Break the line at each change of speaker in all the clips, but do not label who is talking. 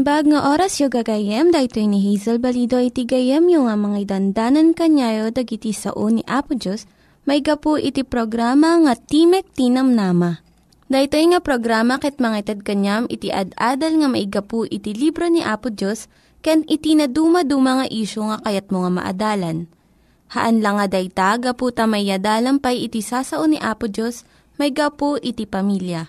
Naimbag nga oras yung gagayem, dahito ni Hazel Balido iti gayem yung nga mga dandanan kanyayo dagiti sao ni Apo Diyos, may gapu iti programa nga Timek Tinam Nama. Dahito nga programa ket mga itad kanyam iti ad-adal nga maigapu iti libro ni Apo Diyos, ken iti na dumaduma nga isyo nga kayat mo nga maadalan. Haan lang nga dayta, gapu tamayadalam pay iti sasao ni Apo Diyos, may gapu iti pamilya.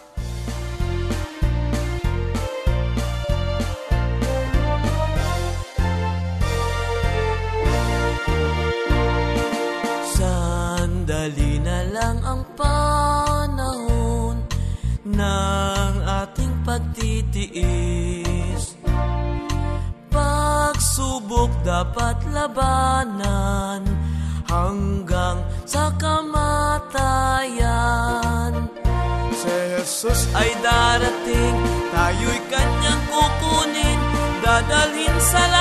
Ng ating pagtitiis. Pagsubok dapat labanan hanggang sa kamatayan. Si Jesus ay darating, tayo'y kanyang kukunin, dadalhin sa langit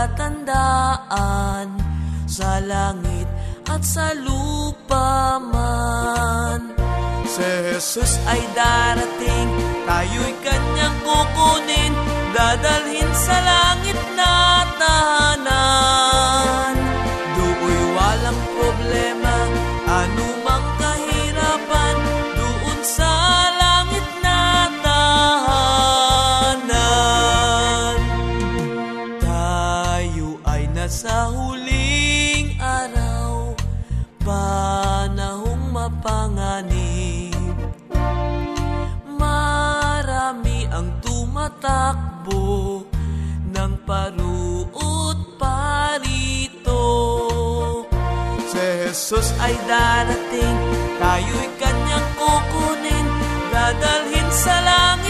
palatandaan sa langit at sa lupa man. Si Jesus ay darating, tayo'y kanyang kukunin, dadalhin sa langit na tahanan. Ay darating, tayo'y kanyang kukunin, dadalhin sa langit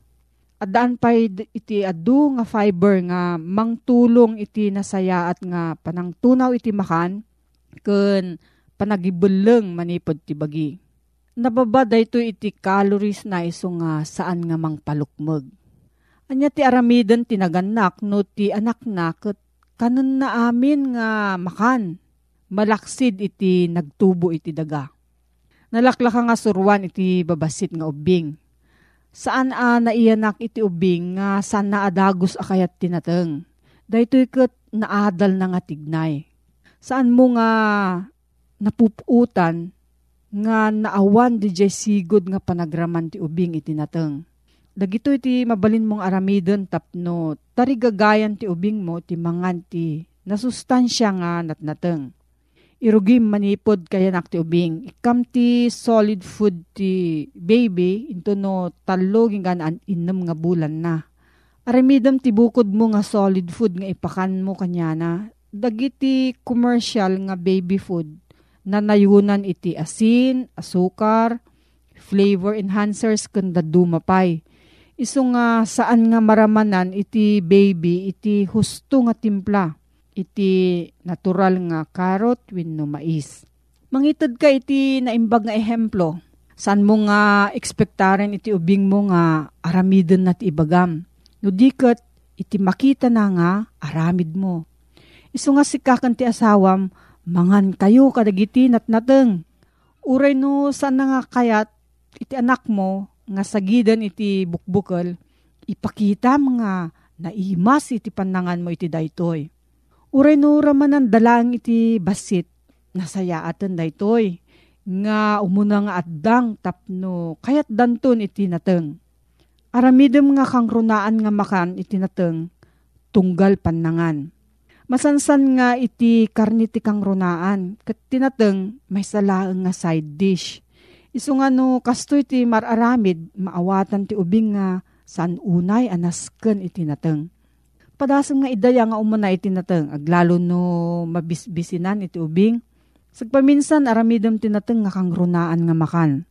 Addaan pa iti adu nga fiber nga mangtulong iti nasayaat nga panangtunaw iti makan ken panagibeleng manipod ti bagi. Nababa dayto iti calories na iso nga saan nga mangpalukmeg. Anya ti aramidan tinaganak no ti anak na ket kanon na amin nga makan. Malaksid iti nagtubo iti daga. Nalaklaka nga surwan iti babasit nga ubing. Saan a naiyanak iti ubing nga saan na adagos akayat tinateng. Daytoy ket naadal na nga tignay. Saan mo nga napuputan nga naawan di jay sigod nga panagraman ti ubing iti nateng. Dagito iti mabalin mong aramidon tapno tarigagayan ti ubing mo ti mangan ti nasustansya nga natnateng. Irugim manipod kaya nak ti ubing. Ikam ti solid food ti baby into no talo gingan innem nga bulan na. Aramidam ti bukod mo nga solid food nga ipakan mo kanya na. Dagiti commercial nga baby food na nayunan iti asin, asukar, flavor enhancers kanda dumapay Iso nga saan nga maramanan iti baby iti husto nga timpla. Iti natural nga carrot wenno mais. Mangitid ka iti naimbag nga ehemplo. Saan mo nga ekspektaren iti ubing mo nga aramidon na ti ibagam. No diket iti makita na nga aramid mo. Iso nga sikakan ti asawam, mangan kayo kadagiti natnateng. Uray no saan nga kayat iti anak mo nga sagidan iti bukbukal, ipakita mga naimas iti panangan mo iti daytoy. Uray no ramanan dalang iti basit, nasayaatan daytoy, nga umuna nga addang tapno kayat danton iti nateng. Aramidem nga kang runaan nga makan iti nateng, tunggal panangan. Masansan nga iti karniti kang runaan, kat tinateng may salaang nga side dish Isu nga no, kastoy ti mararamid, maawatan ti ubing nga saan unay anasken iti nateng. Padasem nga idaya nga umuna iti nateng, aglalo no mabisbisinan iti ubing. Sagpaminsan aramidem ti nateng nga kang runaan nga makan.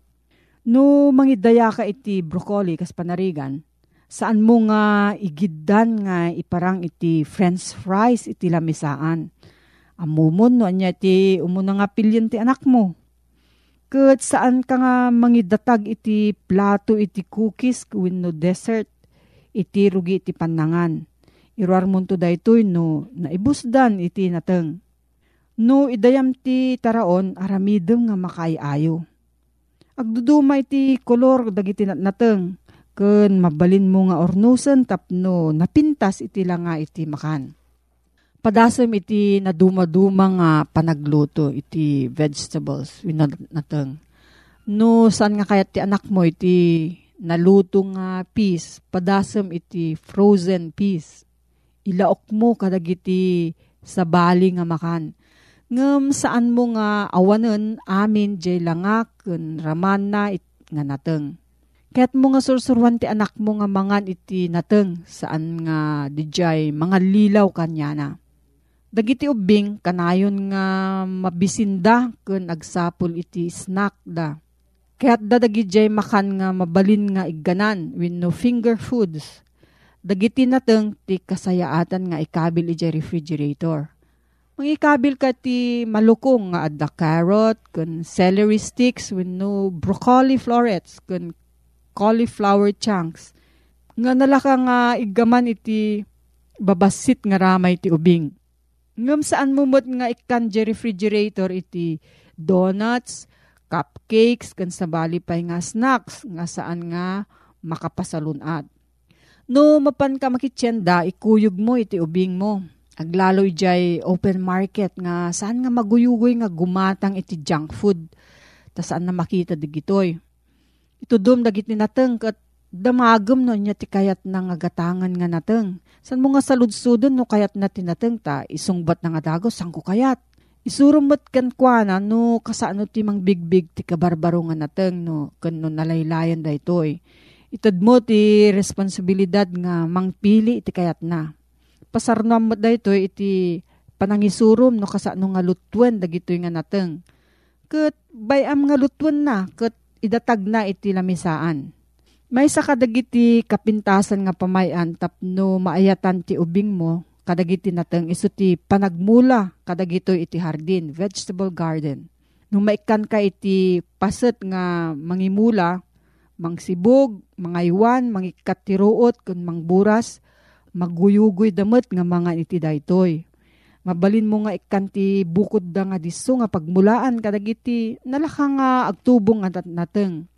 No mangidaya ka iti broccoli kas panarigan, saan mo nga igiddan nga iparang iti french fries iti lamisaan. Amumon no anya ti umuna nga pilyon ti anak mo Kat saan ka nga mangidatag iti plato iti cookies no dessert iti rugi iti panangan. Iruar mo to daytoy no naibusdan iti nateng. No idayam ti taraon aramidem nga makaayayo. Agduduma iti kolor dagiti nateng ken mabalin mo nga ornusen tapno napintas iti langa iti makan padasem iti naduma-duma nga panagluto iti vegetables nateng. No saan nga kayat ti anak mo iti naluto nga peas, padasem iti frozen peas. Ilaok mo kadagiti sa bali nga makan. Ngem saan mo nga awanen amin jay langak ken raman na it, nga nateng. Kaya't mo nga sursurwan ti anak mo nga mangan iti nateng saan nga dijay mga lilaw kanya na Dagiti ubing kanayon nga mabisinda ken agsapol iti snack da. Kaya't dadagijay makan nga mabalin nga igganan with no finger foods. Dagiti nateng ti kasayaatan nga ikabil iti refrigerator. Mangikabil ka ti malukong nga adda carrot, kun celery sticks with no broccoli florets, kun cauliflower chunks. Nga nalaka nga igaman iti babasit nga ramay ti ubing Ngam saan mumot nga ikan refrigerator iti donuts, cupcakes, kan sabali pa nga snacks, nga saan nga makapasalunat. No, mapan ka makitsenda, ikuyog mo iti ubing mo. Aglalo jay open market nga saan nga maguyugoy nga gumatang iti junk food. Ta saan na makita digitoy. Ito dum dagit ni nateng kat damagam no niya ti kayat na nga gatangan nga nateng. San mo nga saludsudon no kayat na tinateng ta, isungbat na nga dago, sang ko kayat. Isurumot kan kwa na no kasano ti mang bigbig ti kabarbaro nga nateng no kan no nalaylayan da itoy. Itad mo ti responsibilidad nga mangpili iti kayat na. Pasarnam mo da ito iti panangisurum no kasano nga lutwen dagitoy nga nateng. Kat bayam nga lutwen na kat idatag na iti lamisaan may sa kadagiti kapintasan nga pamayan tapno maayatan ti ubing mo, kadagiti nateng iso ti panagmula kadagito iti hardin, vegetable garden. Nung maikan ka iti paset nga mangimula, mangsibog, mga iwan, mangikat ti ruot, kun mangburas, maguyugoy damot nga mga iti daytoy. Mabalin mo nga ikan ti bukod da nga diso nga pagmulaan kadagiti nalaka nga agtubong nga nateng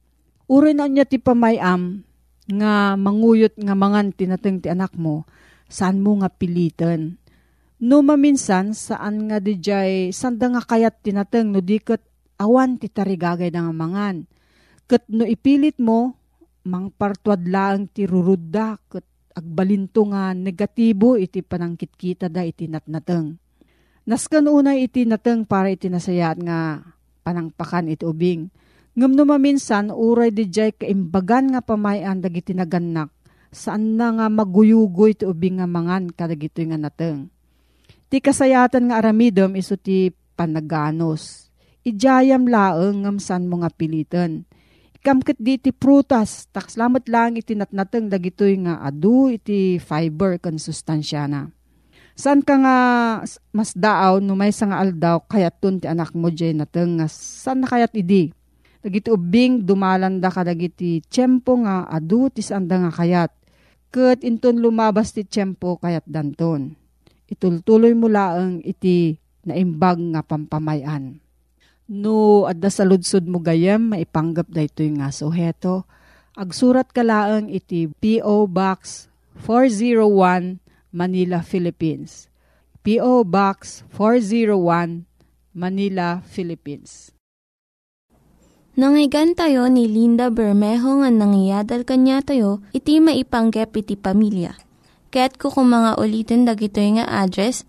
Uri na niya ti pamayam nga manguyot nga mangan tinateng ti anak mo, saan mo nga pilitan. No maminsan, saan nga di jay, sanda nga kayat tinateng no diket awan ti tarigagay nga mangan. Kat no ipilit mo, mangpartuad laang ti rurudda, kat agbalinto nga negatibo iti panangkitkita da iti natnateng. Naskan unay iti nateng para iti nasayat nga panangpakan iti ubing Ngam no maminsan, uray di jay kaimbagan nga pamayan dagiti naganak, saan na nga maguyugoy ti ubing nga mangan kadagito nga nateng. Ti kasayatan nga aramidom iso ti panaganos. Ijayam laeng ngam san mo nga pilitan. Ikamkit di ti prutas, takslamat lang iti natnateng dagitoy nga adu iti fiber kan sustansya na. San ka nga mas daaw no may nga aldaw kayat tun ti anak mo jay nateng nga san na kayat idi Dagiti ubing dumalanda ka dagiti tiyempo nga adu ti sanda nga kayat. Kat inton lumabas ti tiyempo kayat danton. Itultuloy mo laang iti naimbag nga pampamayan. No, adda sa mo gayam, maipanggap da ito yung nga suheto. Agsurat ka laang iti P.O. Box 401 Manila, Philippines. P.O. Box 401 Manila, Philippines.
Nangyigan tayo ni Linda Bermejo nga nangyadal kanya tayo, iti maipanggep iti pamilya. Kaya't kukumanga ulitin dagito nga address,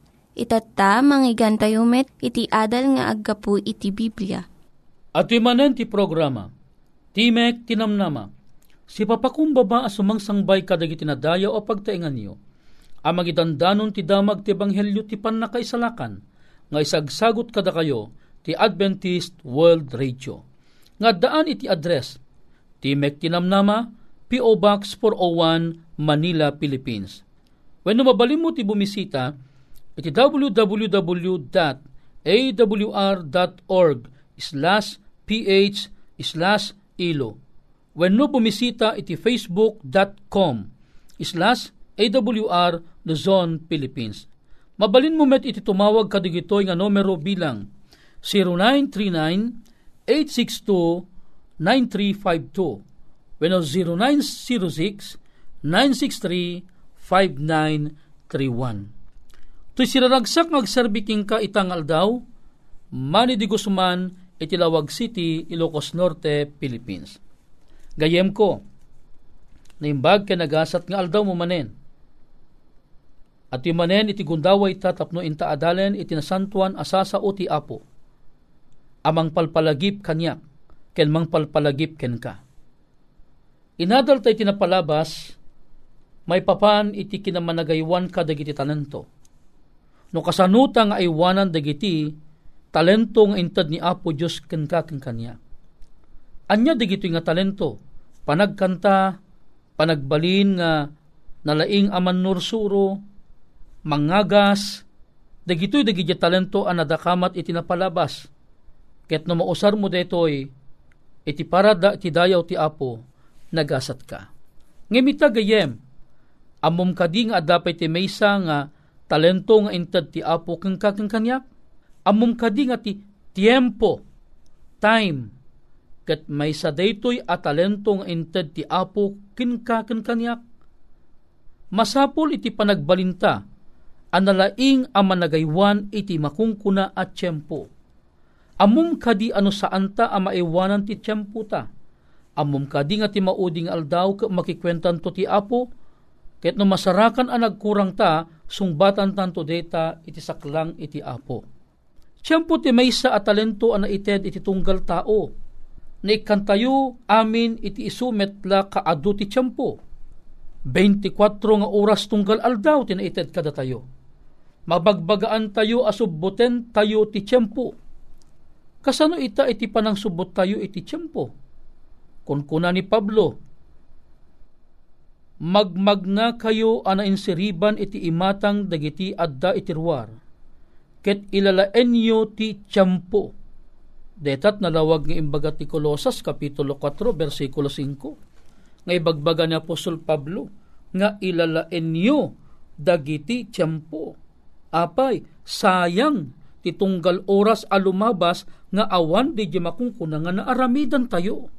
Itatta, manggigan tayo met, iti adal nga aggapu iti Biblia.
At manen ti programa, Timek Tinamnama, si papakumbaba asumang sangbay kadag itinadaya o pagtaingan niyo, amang idandanon ti damag ti Ebanghelyo ti panakaisalakan, nga isagsagot kada kayo ti Adventist World Radio. Nga daan iti address, Timek Tinamnama, P.O. Box 401, Manila, Philippines. When mabalin mo ti bumisita, iti www.awr.org slash ph slash ilo. When no bumisita, iti facebook.com slash awr Luzon, Philippines. Mabalin mo met iti tumawag kadigitoy nga numero bilang 0939 862 9352 when 0906-963-5931. To siraragsak ngagserbiking ka itangal daw, Manny di Guzman, Itilawag City, Ilocos Norte, Philippines. Gayem ko, naimbag ka nagasat nga aldaw mo manen. At yung manen iti gundaway tatapno inta adalen iti nasantuan asasa o ti apo. Amang palpalagip kanyak ken mang palpalagip ken ka. Inadal tay tinapalabas, may papan iti kinamanagaywan ka dagiti talento. No kasanuta nga aywanan dagiti talento nga intad ni Apo Diyos ken ka ken kanya. Anya dagiti nga talento, panagkanta, panagbalin nga nalaing aman nursuro, mangagas, dagitoy dagiti talento ang nadakamat iti napalabas. Ket no mausar mo detoy, iti parada ti dayaw ti apo, nagasat ka. Ngamita gayem, Amom kadi nga dapat ti maysa nga talento nga inted ti apo kang kakang kanyak. Amom kadi nga ti tiempo, time, ket may sa daytoy a talento nga inted ti apo kinka kanyak. Masapol iti panagbalinta, analaing a managaywan iti makungkuna at tiyempo. Amum kadi ano saan ta a maiwanan ti tiyempo ta. Amum kadi nga ti mauding aldaw ka makikwentan to ti apo, ket no masarakan ang nagkurang ta, sungbatan tanto data iti saklang iti apo. Tiyempo ti maysa a talento a naited iti tunggal tao, na ikantayo amin iti isumet la kaadu ti tiyempo 24 nga oras tunggal aldaw tinaited kada tayo. Mabagbagaan tayo asubbuten tayo ti tiyempo. Kasano ita iti panang subot tayo iti tiyempo? Kung kuna ni Pablo, magmagna kayo ana insiriban iti imatang dagiti adda itirwar. Ket ilalaenyo ti tiyempo. Detat nalawag nga imbaga ti Kolosas, Kapitulo 4, versikulo 5 nga ibagbaga ni Apostol Pablo nga ilalaen niyo dagiti tiyempo. Apay, sayang titunggal oras alumabas nga awan di makungkuna nga naaramidan tayo.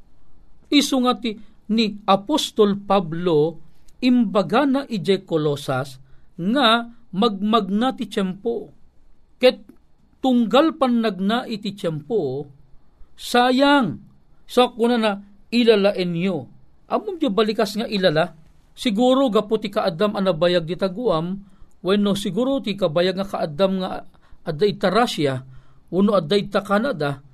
Isu nga ti ni Apostol Pablo imbaga na ije kolosas nga magmagna ti tiyempo. Ket tunggal pan nagna iti tiyempo, sayang sa kuna na ilalaen niyo Amom di balikas nga ilala, siguro gapo ti kaadam anabayag di taguam, wenno siguro ti kabayag nga kaadam nga adda ita uno adda ita Canada,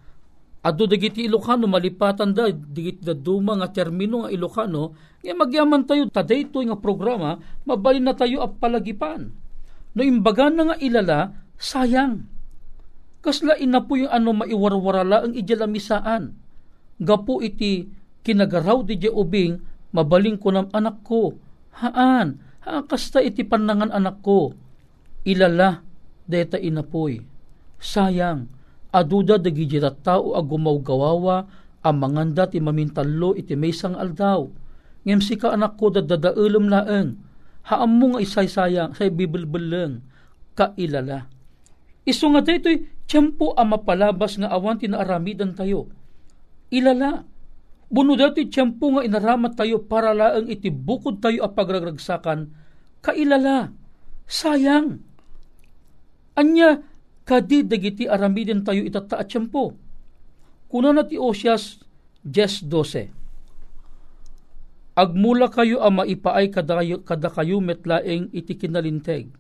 ado dagiti Ilocano malipatan da digit da duma nga termino nga Ilocano nga magyaman tayo tadayto nga programa mabalin na tayo at palagipan no imbagan na nga ilala sayang kasla ina po yung ano maiwarwarala ang idyalamisaan gapo iti kinagaraw di ubing, mabaling ko ng anak ko. Haan, haan kasta iti panangan anak ko. Ilala, deta inapoy. Sayang, aduda dagi jirat tao ag gumawgawawa, ang manganda ti mamintalo iti maysang aldaw. Ngem sika anak ko dadadaulam laeng, haam mo nga isay sayang, say bibilbilang, kailala. Iso nga dito'y tiyempo ang mapalabas nga awan tinaaramidan tayo. Ilala, Buno dati tiyempo nga inaramat tayo para laang iti bukod tayo a pagragragsakan, kailala, sayang. Anya, kadi dagiti aramidin tayo itata at tiyempo. Kuna na ti Osyas 10.12 Agmula kayo a maipaay kada, kada kayo metlaeng iti kinalinteg.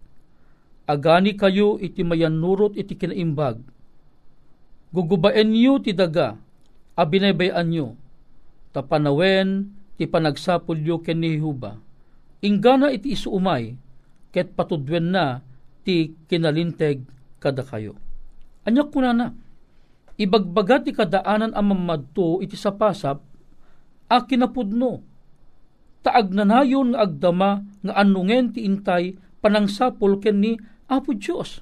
Agani kayo iti mayanurot iti kinaimbag. Gugubaen niyo ti daga, a binaybayan niyo tapanawen ti panagsapulyo ken ni Huba. Ingana iti isuumay, ket patudwen na ti kinalinteg kada kayo. Anyak kuna na, ibagbaga ti kadaanan ang mamadto iti sapasap, a kinapudno, taag nanayon nga agdama nga anungen ti intay panangsapul ken ni Apo Diyos.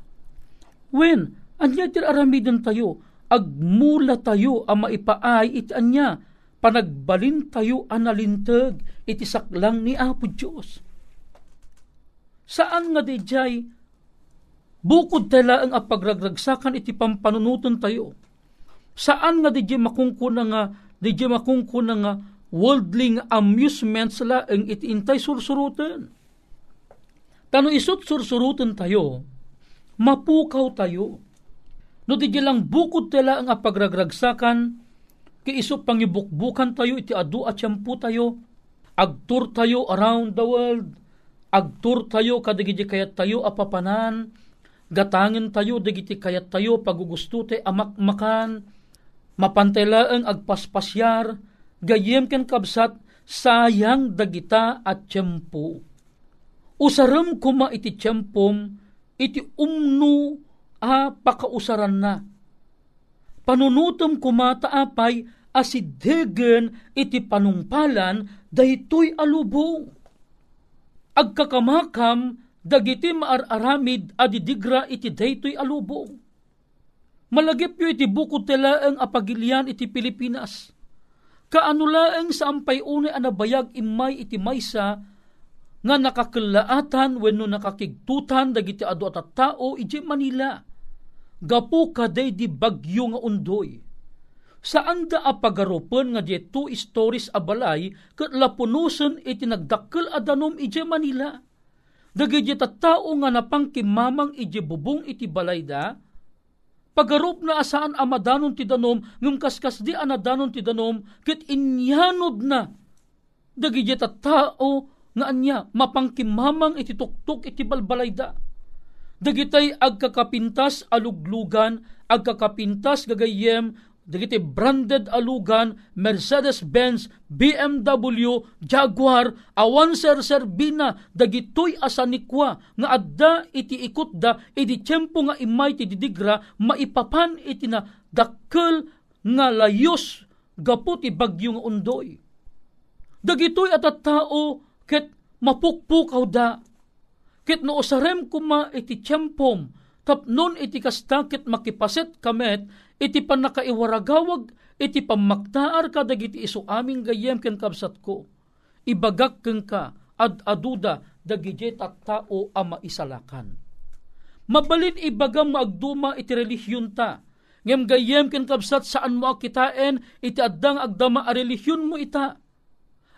When, anya ti aramiden tayo, agmula tayo ang maipaay iti anya, panagbalin tayo analintag iti saklang ni Apo Diyos. Saan nga di bukod tala ang apagragragsakan iti pampanunutan tayo. Saan nga di makungkuna nga, di makungkuna nga, worldling amusements la ang iti intay sursurutan. Tano isot sursurutan tayo, mapukaw tayo. No di lang bukod tala ang apagragragsakan, Kiisop pangibukbukan tayo, iti adu at siyampu tayo. Agtur tayo around the world. Agtur tayo kadagiti kayat tayo apapanan. Gatangin tayo dagiti kayat tayo pagugusto te amakmakan. Mapantelaang agpaspasyar. Gayem ken kabsat sayang dagita at tiyempo. Usaram kuma iti tiyempom iti umno a pakausaran na. Panunutom kumataapay asidegen iti panungpalan daytoy alubong. Agkakamakam dagiti maararamid adidigra iti daytoy alubong. Malagip yo iti bukod ang apagilian iti Pilipinas. Kaano laeng sa ampay une anabayag imay iti maysa nga nakakalaatan wenno nakakigtutan dagiti adu at tao ije Manila. Gapu kaday di bagyo nga undoy. Saan da apagarupan nga di two stories a balay kat lapunusan iti nagdakkel adanom ije Manila. Dagiti tao nga napangkimamang ije bubong iti balay da, pagarup na asaan amadanon ti danom, ngum kaskas di anadanon ti danom, kit inyanod na. Dagiti tao nga anya mapangkimamang iti tuktok iti balbalayda. Dagitay agkakapintas aluglugan, agkakapintas gagayem, dagiti branded alugan, Mercedes-Benz, BMW, Jaguar, awan ser serbina, dagitoy asanikwa, nga adda iti ikot da, iti tiyempo nga imay ti didigra, maipapan iti na dakkel nga layos, gapot ti bagyo nga undoy. Dagitoy at tao, ket mapukpukaw da. Ket no osarem kuma iti tiyempom, tapnon iti kasta ket makipaset kamet, iti panakaiwaragawag, iti pamaktaar ka dagiti iso aming gayem ken kabsat ko. Ibagak ken ka, ad aduda, dagiti tao ama isalakan. Mabalin ibagam maagduma iti relihiyon ta, ngem gayem ken kabsat saan mo akitain, iti addang agdama a relihiyon mo ita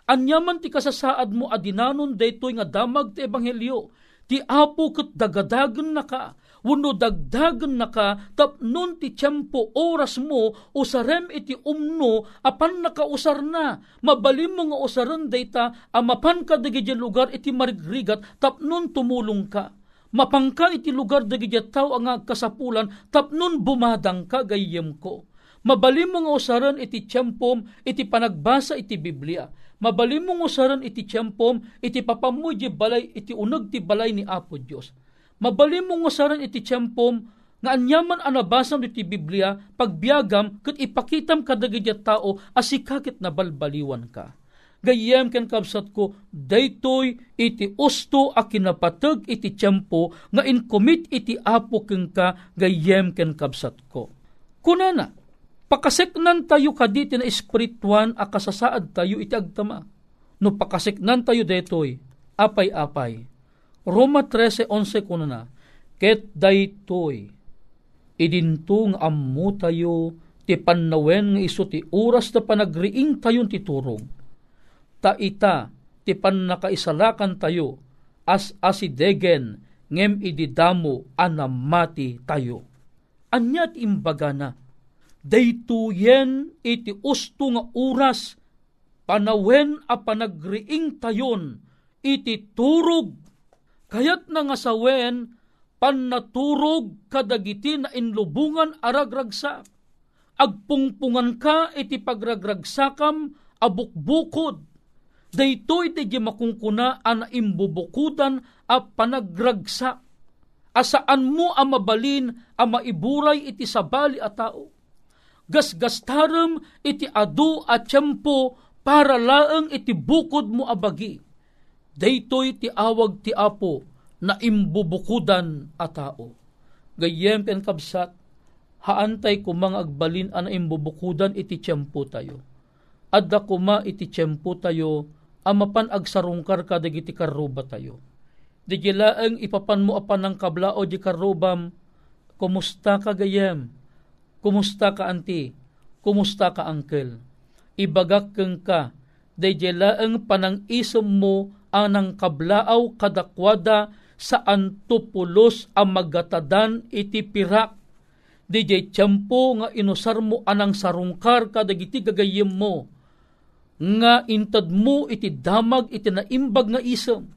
Anyaman ti kasasaad mo adinanon daytoy nga damag ti ebanghelyo. Ti apo ket dagadagen na ka, wano dagdagen na ka, tapnon ti tiyempo oras mo, usarem iti umno, apan nakausar na. Mabalim mo nga usaran dayta, amapan ka dagi lugar iti marigrigat, tapnon tumulong ka. Mapangka iti lugar dagi tao ang kasapulan, tapnon bumadang ka gayem ko. Mabalim mo nga usaran iti tiyempom, iti panagbasa iti Biblia mabalim mong usaran iti tiyempom, iti papamuji balay, iti unag ti balay ni Apo Diyos. Mabalim mong usaran iti tiyempom, nga anyaman anabasam iti Biblia, pagbiagam, kat ipakitam kadagidya tao, asikakit na balbaliwan ka. Gayem ken kabsat ko, daytoy iti usto a kinapatag iti tiyempo, nga inkomit iti apo ken ka, gayem ken kabsat ko. Kunana, Pakaseknan tayo kaditi na espirituan a kasasaad tayo iti agtama. No pakaseknan tayo detoy, apay-apay. Roma 13.11 kuno na, Ket daytoy, idintung ammo tayo, ti pannawen nga iso ti oras na panagriing tayon ti turong. Ta ita, ti pannakaisalakan tayo, as asidegen, ngem ididamo anamati tayo. Anyat imbaga na, daytoyen iti usto nga oras panawen a panagriing tayon iti turog kayat na nga sawen pannaturog kadagiti na inlubungan aragragsak agpungpungan ka iti pagragragsakam abukbukod. Daytoy ti makungkuna ana imbubukudan a panagragsak asaan mo a mabalin a maiburay iti sabali a tao? Gasgastarem iti adu at tiyempo para laeng iti bukod mo abagi. Daytoy ti awag ti apo na imbubukudan a tao. Gayem ken kabsat, haantay kumang agbalin an imbubukudan iti tiyempo tayo. Adda kuma iti tiyempo tayo, amapan agsarungkar ka dagiti karuba tayo. Di laeng ipapan mo apan ng kablao di karubam, kumusta ka gayem? Kumusta ka anti? Kumusta ka uncle? Ibagak keng ka, dayjelaeng panang isom mo anang kablaaw kadakwada sa antupulos ang magatadan iti pirak. DJ tiyempo nga inusar mo anang sarungkar kadagiti gagayim mo. Nga intad mo iti damag iti naimbag nga isom.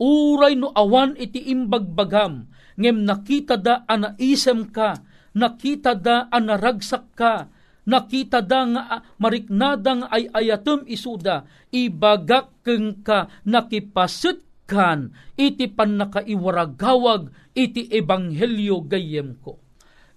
Uray no awan iti imbag bagam. Ngem nakita da ana isem ka nakita da anaragsak ka, nakita da nga mariknadang ay ayatem isuda, ibagak keng ka nakipasit kan, iti pan nakaiwaragawag, iti ebanghelyo gayem ko.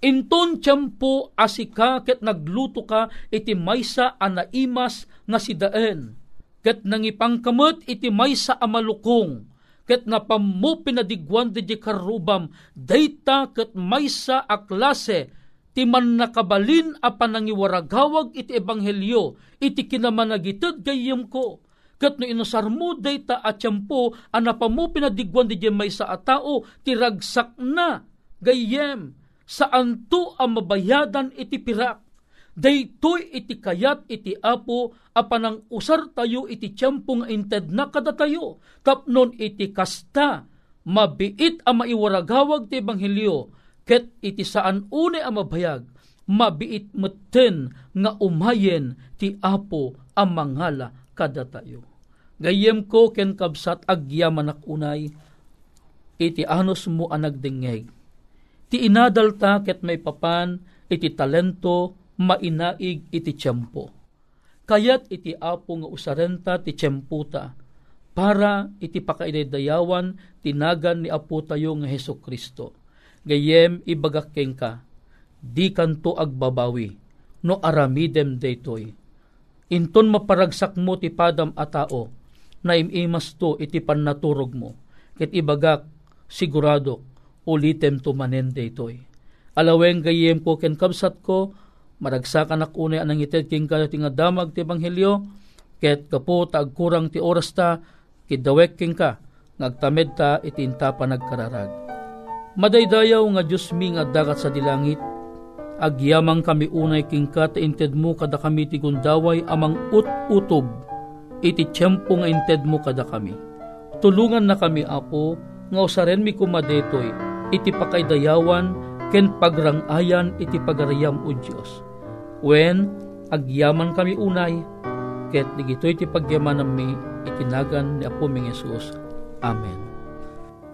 Inton tiyempo asika ket nagluto ka iti maysa anaimas nga sidaen. Ket nangipangkamot iti maysa amalukong ket napammo pinadigwan di karubam, dayta ket maysa a klase, ti man nakabalin a panangiwaragawag iti ebanghelyo, iti kinamanagitid gayem ko, kat no inusar mo data at tiyempo, anapa mo pinadigwan di may sa atao, tiragsak na, gayem, saan to ang mabayadan iti pirak. Daytoy iti kayat iti apo, apanang usar tayo iti tiyempo nga inted na kadatayo, tapnon iti kasta, mabiit ang maiwaragawag ti Ebanghelyo, ket iti saan une ang mabayag, mabiit meten nga umayen ti apo ang mangala kadatayo. Gayem ko ken kabsat agyaman unay, iti anos mo ang. Ti inadal ta ket may papan, iti talento, mainaig iti tiyempo. Kayat iti apo nga usarenta ti tiyemputa, para iti pakaidayawan tinagan ni apo tayo nga Heso Kristo. Gayem ibagakeng ka, di kanto agbabawi, no aramidem daytoy. Inton maparagsak mo ti padam a tao, na imimas to iti pannaturog mo. Ket ibagak sigurado ulitem to manen daytoy. Alaweng gayem ko ken kabsat ko maragsakan ak unay anang ited king ka tinga damag ti ebanghelyo ket kapo tagkurang ti oras ta kidawek king ka ngagtamed ta itinta pa nagkararag. Madaydayaw nga Diyos mi nga dagat sa dilangit agyamang kami unay king ka ta inted mo kada kami ti gundaway amang ut-utob iti tiyempo nga inted mo kada kami. Tulungan na kami, Apo, nga usaren mi kumadetoy, iti pakaidayawan, ken pagrangayan iti pagarayam o Diyos. When agyaman kami unay, ket digito iti pagyaman mi itinagan ni Apo ming Yesus. Amen.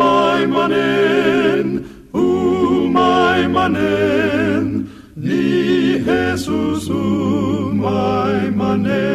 my maimanen, u maimanen, ni Jesus u maimanen.